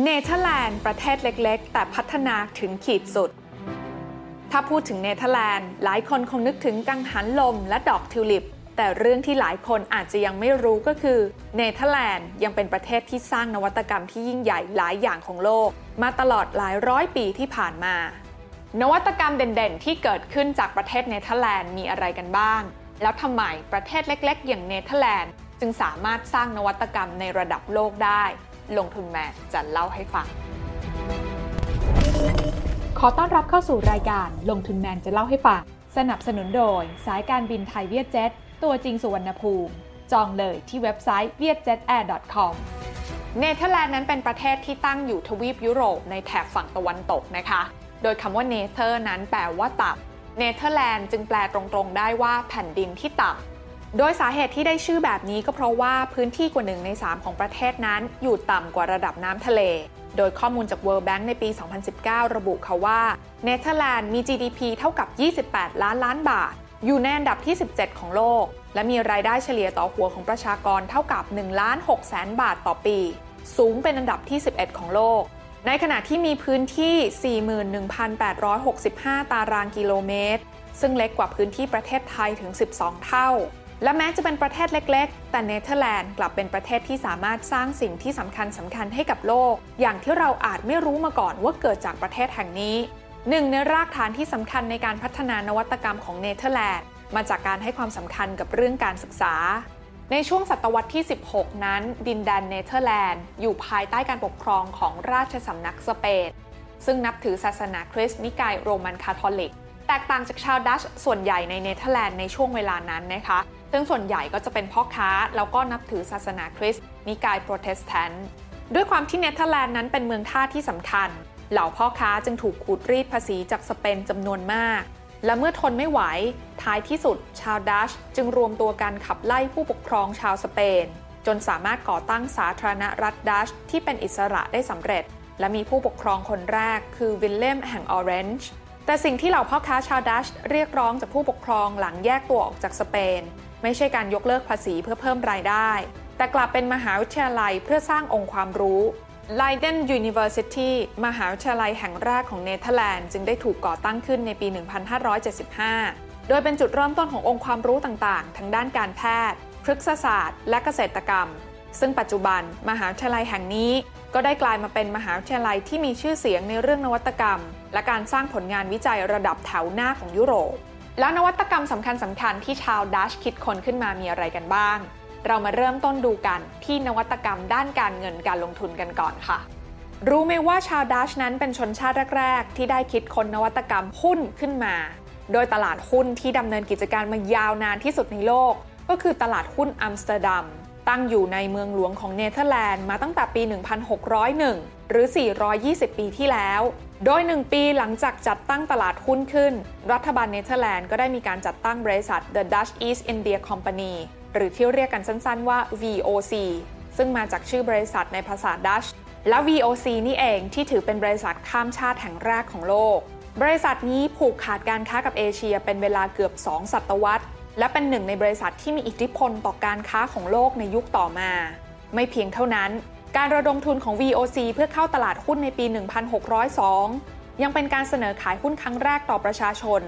เนเธอร์แลนด์ประเทศเล็กๆ แต่พัฒนาถึงขีดสุด ถ้าพูดถึงเนเธอร์แลนด์ หลายคนคงนึกถึงกังหันลมและดอกทิวลิป แต่เรื่องที่หลายคนอาจจะยังไม่รู้ก็คือเนเธอร์แลนด์ยังเป็นประเทศที่สร้างนวัตกรรมที่ยิ่งใหญ่หลายอย่างของโลก มาตลอดหลายร้อยปีที่ผ่านมา นวัตกรรมเด่นๆ ที่เกิดขึ้นจากประเทศเนเธอร์แลนด์มีอะไรกันบ้าง แล้วทำไมประเทศเล็ก ๆ อย่างเนเธอร์แลนด์จึงสามารถสร้างนวัตกรรมในระดับโลกได้ ลงทุนแมนจะเล่าให้ฟัง ขอต้อนรับเข้าสู่รายการลงทุนแมนจะเล่าให้ฟัง สนับสนุนโดย สายการบินไทยเวียดเจ็ตตัวจริงสุวรรณภูมิ จองเลยที่เว็บไซต์ vietjetair.com เนเธอร์แลนด์นั้นเป็นประเทศที่ตั้งอยู่ทวีปยุโรปในแถบฝั่งตะวันตกนะคะ โดยคำว่า Nether นั้นแปลว่าต่ำเนเธอร์แลนด์จึงแปลตรงๆได้ว่าแผ่นดินที่ต่ำ โดยสาเหตุที่ได้ชื่อแบบนี้ก็เพราะว่าพื้นที่กว่าหนึ่งใน 3 ของประเทศนั้น อยู่ต่ำกว่าระดับน้ำทะเล โดยข้อมูลจาก World Bank ในปี 2019 ระบุค่ะว่าเนเธอร์แลนด์มี GDP เท่ากับ 28 ล้านล้านบาท อยู่ในอันดับที่ 17 ของโลก และมีรายได้เฉลี่ยต่อหัวของประชากรเท่ากับ1ล้าน6แสนบาทต่อปี สูงเป็นอันดับที่ 11 ของโลก ในขณะที่มีพื้นที่ 41,865 ตารางกิโลเมตร ซึ่งเล็กกว่าพื้นที่ประเทศไทยถึง 12 เท่า และแม้จะเป็นประเทศเล็ก ๆ แต่เนเธอร์แลนด์กลับเป็นประเทศที่สามารถสร้างสิ่งที่สำคัญสำคัญให้กับโลก อย่างที่เราอาจไม่รู้มาก่อนว่าเกิดจากประเทศแห่งนี้หนึ่งในรากฐานที่สำคัญในการพัฒนานวัตกรรมของเนเธอร์แลนด์มาจากการให้ความสำคัญกับเรื่องการศึกษา ในช่วงศตวรรษที่ 16 นั้น ดินแดนเนเธอร์แลนด์อยู่ภายใต้การปกครองของราชสำนักสเปนซึ่งนับถือศาสนาคริสต์นิกายโรมันคาทอลิก แตกต่างจากชาวดัตช์ส่วนใหญ่ในเนเธอร์แลนด์ในช่วงเวลานั้นนะคะ ซึ่งส่วนใหญ่ก็จะเป็นพ่อค้า แล้วก็นับถือศาสนาคริสต์นิกายโปรเตสแตนต์ด้วยความที่เนเธอร์แลนด์นั้นเป็นเมืองท่าที่สำคัญ เหล่าพ่อค้าจึงถูกขูดรีดภาษีจากสเปนจำนวนมาก และเมื่อทนไม่ไหว ท้ายที่สุด ชาวดัตช์จึงรวมตัวกันขับไล่ผู้ปกครองชาวสเปน จนสามารถก่อตั้งสาธารณรัฐดัตช์ที่เป็นอิสระได้สำเร็จ และมีผู้ปกครองคนแรกคือวิลเลมแห่งออเรนจ์แต่สิ่งที่เหล่าพ่อค้าชาวดัตช์เรียกร้องจากผู้ปกครองหลังแยกตัวออกจากสเปน ไม่ใช่การยกเลิกภาษีเพื่อเพิ่มรายได้ แต่กลับเป็นมหาวิทยาลัยเพื่อสร้างองค์ความรู้ Leiden University มหาวิทยาลัยแห่งแรกของเนเธอร์แลนด์จึงได้ถูกก่อตั้งขึ้นในปี 1575 โดยเป็นจุดเริ่มต้นขององค์ความรู้ต่างๆ ทั้งด้านการแพทย์ พฤกษศาสตร์ และเกษตรกรรม ซึ่งปัจจุบันมหาวิทยาลัยแห่งนี้ก็ได้กลายมาเป็นมหาวิทยาลัยที่มีชื่อเสียงในเรื่องนวัตกรรม และการสร้างผลงานวิจัยระดับแถวหน้าของยุโรป แล้วนวัตกรรมสำคัญสำคัญที่ชาวดัชคิดค้นขึ้นมามีอะไรกันบ้าง เรามาเริ่มต้นดูกันที่นวัตกรรมด้านการเงินการลงทุนกันก่อนค่ะ รู้ไหมว่าชาวดัชนั้นเป็นชนชาติแรก ๆ ที่ได้คิดค้นนวัตกรรมหุ้นขึ้นมา โดยตลาดหุ้นที่ดำเนินกิจการมายาวนานที่สุดในโลก ก็คือตลาดหุ้นอัมสเตอร์ดัมตั้งอยู่ในเมืองหลวงของเนเธอร์แลนด์มาตั้งแต่ปี 1601 หรือ 420 ปีที่แล้ว โดย 1 ปีหลังจากจัดตั้งตลาดหุ้นขึ้น รัฐบาลเนเธอร์แลนด์ก็ได้มีการจัดตั้งบริษัท The Dutch East India Company หรือที่เรียกกันสั้นๆว่า VOC ซึ่งมาจากชื่อบริษัทในภาษาดัตช์และ VOC นี่เองที่ถือเป็นบริษัทข้ามชาติแห่งแรกของโลก บริษัทนี้ผูกขาดการค้ากับเอเชียเป็นเวลาเกือบ 2 ศตวรรษ และเป็นหนึ่งในบริษัทที่มีอิทธิพลต่อการค้าของโลกในยุคต่อมา ไม่เพียงเท่านั้น การระดมทุนของ VOC เพื่อเข้าตลาดหุ้นในปี 1602 ยังเป็นการเสนอขายหุ้นครั้งแรกต่อประชาชน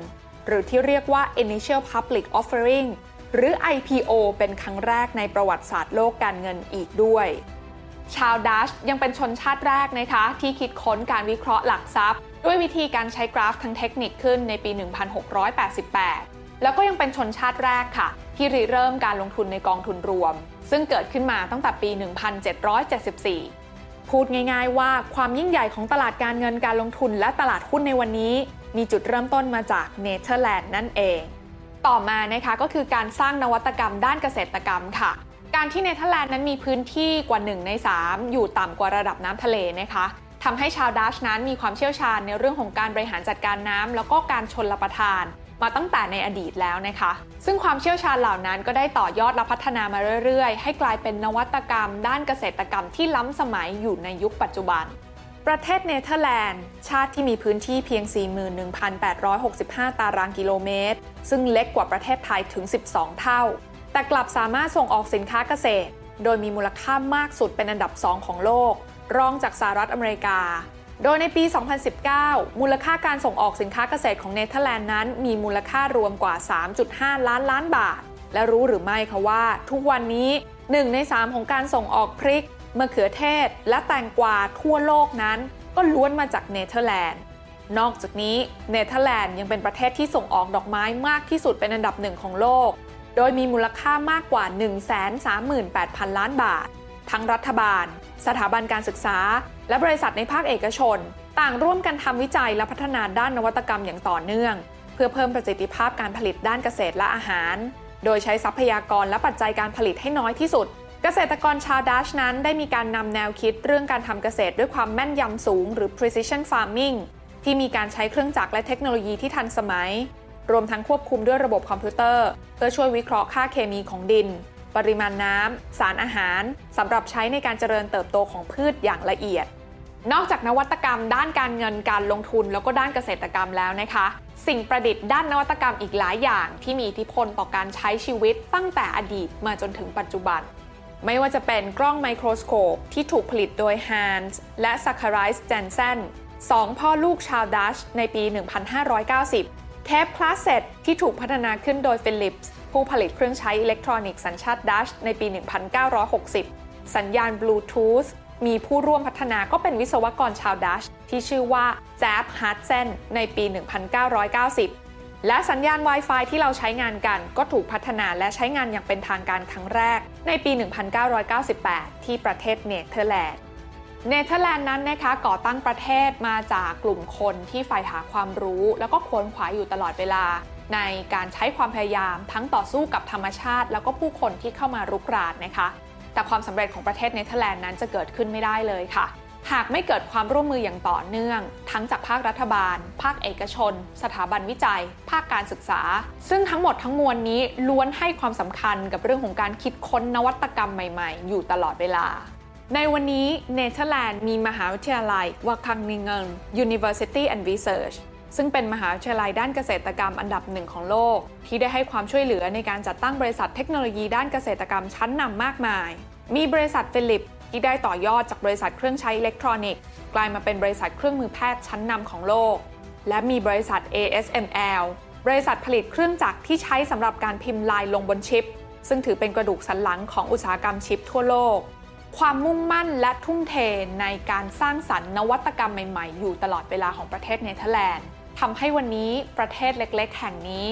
หรือที่เรียกว่า Initial Public Offering หรือ IPO เป็นครั้งแรกในประวัติศาสตร์โลกการเงินอีกด้วย ชาวดัชยังเป็นชนชาติแรกนะคะ ที่คิดค้นการวิเคราะห์หลักทรัพย์ ด้วยวิธีการใช้กราฟทั้งเทคนิคขึ้นในปี 1688 แล้วก็ยังเป็นชนชาติแรกค่ะ ที่ริเริ่มการลงทุนในกองทุนรวม ซึ่งเกิดขึ้นมาตั้งแต่ปี 1774 พูดง่ายๆว่าความยิ่งใหญ่ของตลาดการเงินการลงทุนและตลาดหุ้นในวันนี้ มีจุดเริ่มต้นมาจากเนเธอร์แลนด์นั่นเอง ต่อมานะคะก็คือการสร้างนวัตกรรมด้านเกษตรกรรมค่ะ การที่เนเธอร์แลนด์นั้นมีพื้นที่กว่า 1 ใน 3 อยู่ต่ำกว่าระดับน้ำทะเลนะคะทำให้ชาวดัชนั้นมีความเชี่ยวชาญในเรื่องของการบริหารจัดการน้ำแล้วก็การชนรับประทาน มาตั้งแต่ในอดีตแล้วนะคะ ซึ่งความเชี่ยวชาญเหล่านั้นก็ได้ต่อยอดและพัฒนามาเรื่อยๆ ให้กลายเป็นนวัตกรรม ด้านเกษตรกรรมที่ล้ำสมัยอยู่ในยุคปัจจุบัน ประเทศเนเธอร์แลนด์ ชาติที่มีพื้นที่เพียง 41,865 ตารางกิโลเมตร ซึ่งเล็กกว่าประเทศไทยถึง 12 เท่า แต่กลับสามารถส่งออกสินค้าเกษตร โดยมีมูลค่ามากสุดเป็นอันดับ 2 ของโลก รองจากสหรัฐอเมริกา โดยในปี 2019 มูลค่าการส่งออกสินค้าเกษตรของเนเธอร์แลนด์นั้น มีมูลค่ารวมกว่า 3.5 ล้านล้านบาท และรู้หรือไม่คะว่า ทุกวันนี้ 1 ใน 3 ของการส่งออกพริกมะเขือเทศ และแตงกวาทั่วโลกนั้น ก็ล้วนมาจากเนเธอร์แลนด์ นอกจากนี้เนเธอร์แลนด์ยังเป็นประเทศที่ส่งออกดอกไม้มากที่สุดเป็นอันดับหนึ่งของโลก โดยมีมูลค่ามากกว่า 138,000 ล้านบาท ทั้งรัฐบาล สถาบันการศึกษา และบริษัทในภาคเอกชน ต่างร่วมกันทำวิจัยและพัฒนาด้านนวัตกรรมอย่างต่อเนื่อง เพื่อเพิ่มประสิทธิภาพการผลิตด้านเกษตรและอาหาร โดยใช้ทรัพยากรและปัจจัยการผลิตให้น้อยที่สุด เกษตรกรชาวดัชนั้นได้มีการนำแนวคิดเรื่องการทำเกษตรด้วยความแม่นยำสูง หรือ precision farming ที่มีการใช้เครื่องจักรและเทคโนโลยีที่ทันสมัย รวมทั้งควบคุมด้วยระบบคอมพิวเตอร์ เพื่อช่วยวิเคราะห์ค่าเคมีของดิน ปริมาณน้ำ สารอาหารสำหรับใช้ในการเจริญเติบโตของพืชอย่างละเอียด นอกจากนวัตกรรม ด้านการเงินการลงทุนแล้วก็ด้านเกษตรกรรมแล้วนะคะ สิ่งประดิษฐ์ด้านนวัตกรรมอีกหลายอย่าง ที่มีอิทธิพลต่อการใช้ชีวิตตั้งแต่อดีตมาจนถึงปัจจุบันไม่ว่าจะเป็นกล้องไมโครสโคปที่ถูกผลิตโดย Hans และ Zacharias j a n s e n สองพ่อลูกชาวดัชในปี 1590 เทปคาสเซ็ตที่ถูกพัฒนาขึ้นโดยฟิลิปส์ ผู้ผลิตเครื่องใช้อิเล็กทรอนิกส์สัญชาติดัตช์ในปี 1960 สัญญาณบลูทูธมีผู้ร่วมพัฒนาก็เป็นวิศวกรชาวดัตช์ที่ชื่อว่า Jaap Haartsen ในปี 1990 และสัญญาณ Wi-Fi ที่เราใช้งานกันก็ถูกพัฒนาและใช้งานอย่างเป็นทางการครั้งแรก ในปี 1998 ที่ประเทศเนเธอร์แลนด์เนเธอร์แลนด์นั้นนะคะก่อตั้งประเทศมาจากกลุ่มคนที่ใฝ่หาความรู้ แล้วก็ค้นคว้าอยู่ตลอดเวลา ในการใช้ความพยายามทั้งต่อสู้กับธรรมชาติ แล้วก็ผู้คนที่เข้ามารุกรานนะคะ แต่ความสำเร็จของประเทศเนเธอร์แลนด์นั้นจะเกิดขึ้นไม่ได้เลยค่ะ หากไม่เกิดความร่วมมืออย่างต่อเนื่อง ทั้งจากภาครัฐบาล ภาคเอกชน สถาบันวิจัย ภาคการศึกษา ซึ่งทั้งหมดทั้งมวลนี้ล้วนให้ความสำคัญกับเรื่องของการคิดค้นนวัตกรรมใหม่ๆ อยู่ตลอดเวลาในวันนี้เนเธอร์แลนด์มีมหาวิทยาลัย Wageningen University and Research ซึ่งเป็นมหาวิทยาลัยด้านเกษตรกรรมอันดับหนึ่งของโลก ที่ได้ให้ความช่วยเหลือในการจัดตั้งบริษัทเทคโนโลยีด้านเกษตรกรรมชั้นนำมากมาย มีบริษัทฟิลิปส์ที่ได้ต่อยอดจากบริษัทเครื่องใช้อิเล็กทรอนิกส์กลายมาเป็นบริษัทเครื่องมือแพทย์ชั้นนำของโลก และมีบริษัท ASML บริษัทผลิตเครื่องจักรที่ใช้สำหรับการพิมพ์ลายลงบนชิป ซึ่งถือเป็นกระดูกสันหลังของอุตสาหกรรมชิปทั่วโลก ความมุ่งมั่นและทุ่มเทในการสร้างสรรค์นวัตกรรมใหม่ ๆ อยู่ตลอดเวลาของประเทศเนเธอร์แลนด์ ทำให้วันนี้ประเทศเล็กๆ แห่งนี้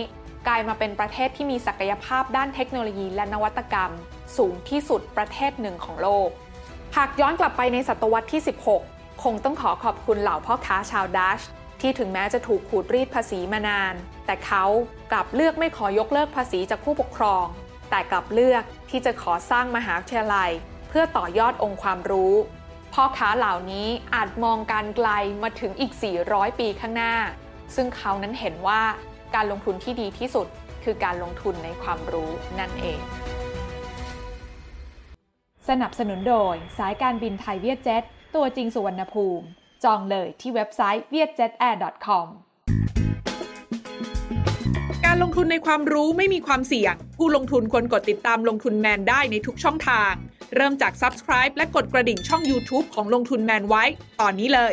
กลายมาเป็นประเทศที่มีศักยภาพด้านเทคโนโลยีและนวัตกรรม สูงที่สุดประเทศหนึ่งของโลก หากย้อนกลับไปในศตวรรษที่ 16 คงต้องขอขอบคุณเหล่าพ่อค้าชาวดัชที่ถึงแม้จะถูกขูดรีดภาษีมานาน แต่เขากลับเลือกไม่ขอยกเลิกภาษีจากผู้ปกครอง แต่กลับเลือกที่จะขอสร้างมหาวิทยาลัย เพื่อต่อยอดองค์ความรู้พ่อค้าเหล่านี้อาจมองการไกลมาถึงอีก 400 ปีข้างหน้า ซึ่งเขานั้นเห็นว่าการลงทุนที่ดีที่สุดคือการลงทุนในความรู้นั่นเอง สนับสนุนโดยสายการบินไทยเวียดเจ็ตตัวจริงสุวรรณภูมิ จองเลยที่เว็บไซต์ vietjetair.com การลงทุนในความรู้ไม่มีความเสี่ยง ผู้ลงทุนควรกดติดตามลงทุนแมนได้ในทุกช่องทาง เริ่มจาก Subscribe และกดกระดิ่งช่อง YouTube ของลงทุนแมนไว้ ตอนนี้เลย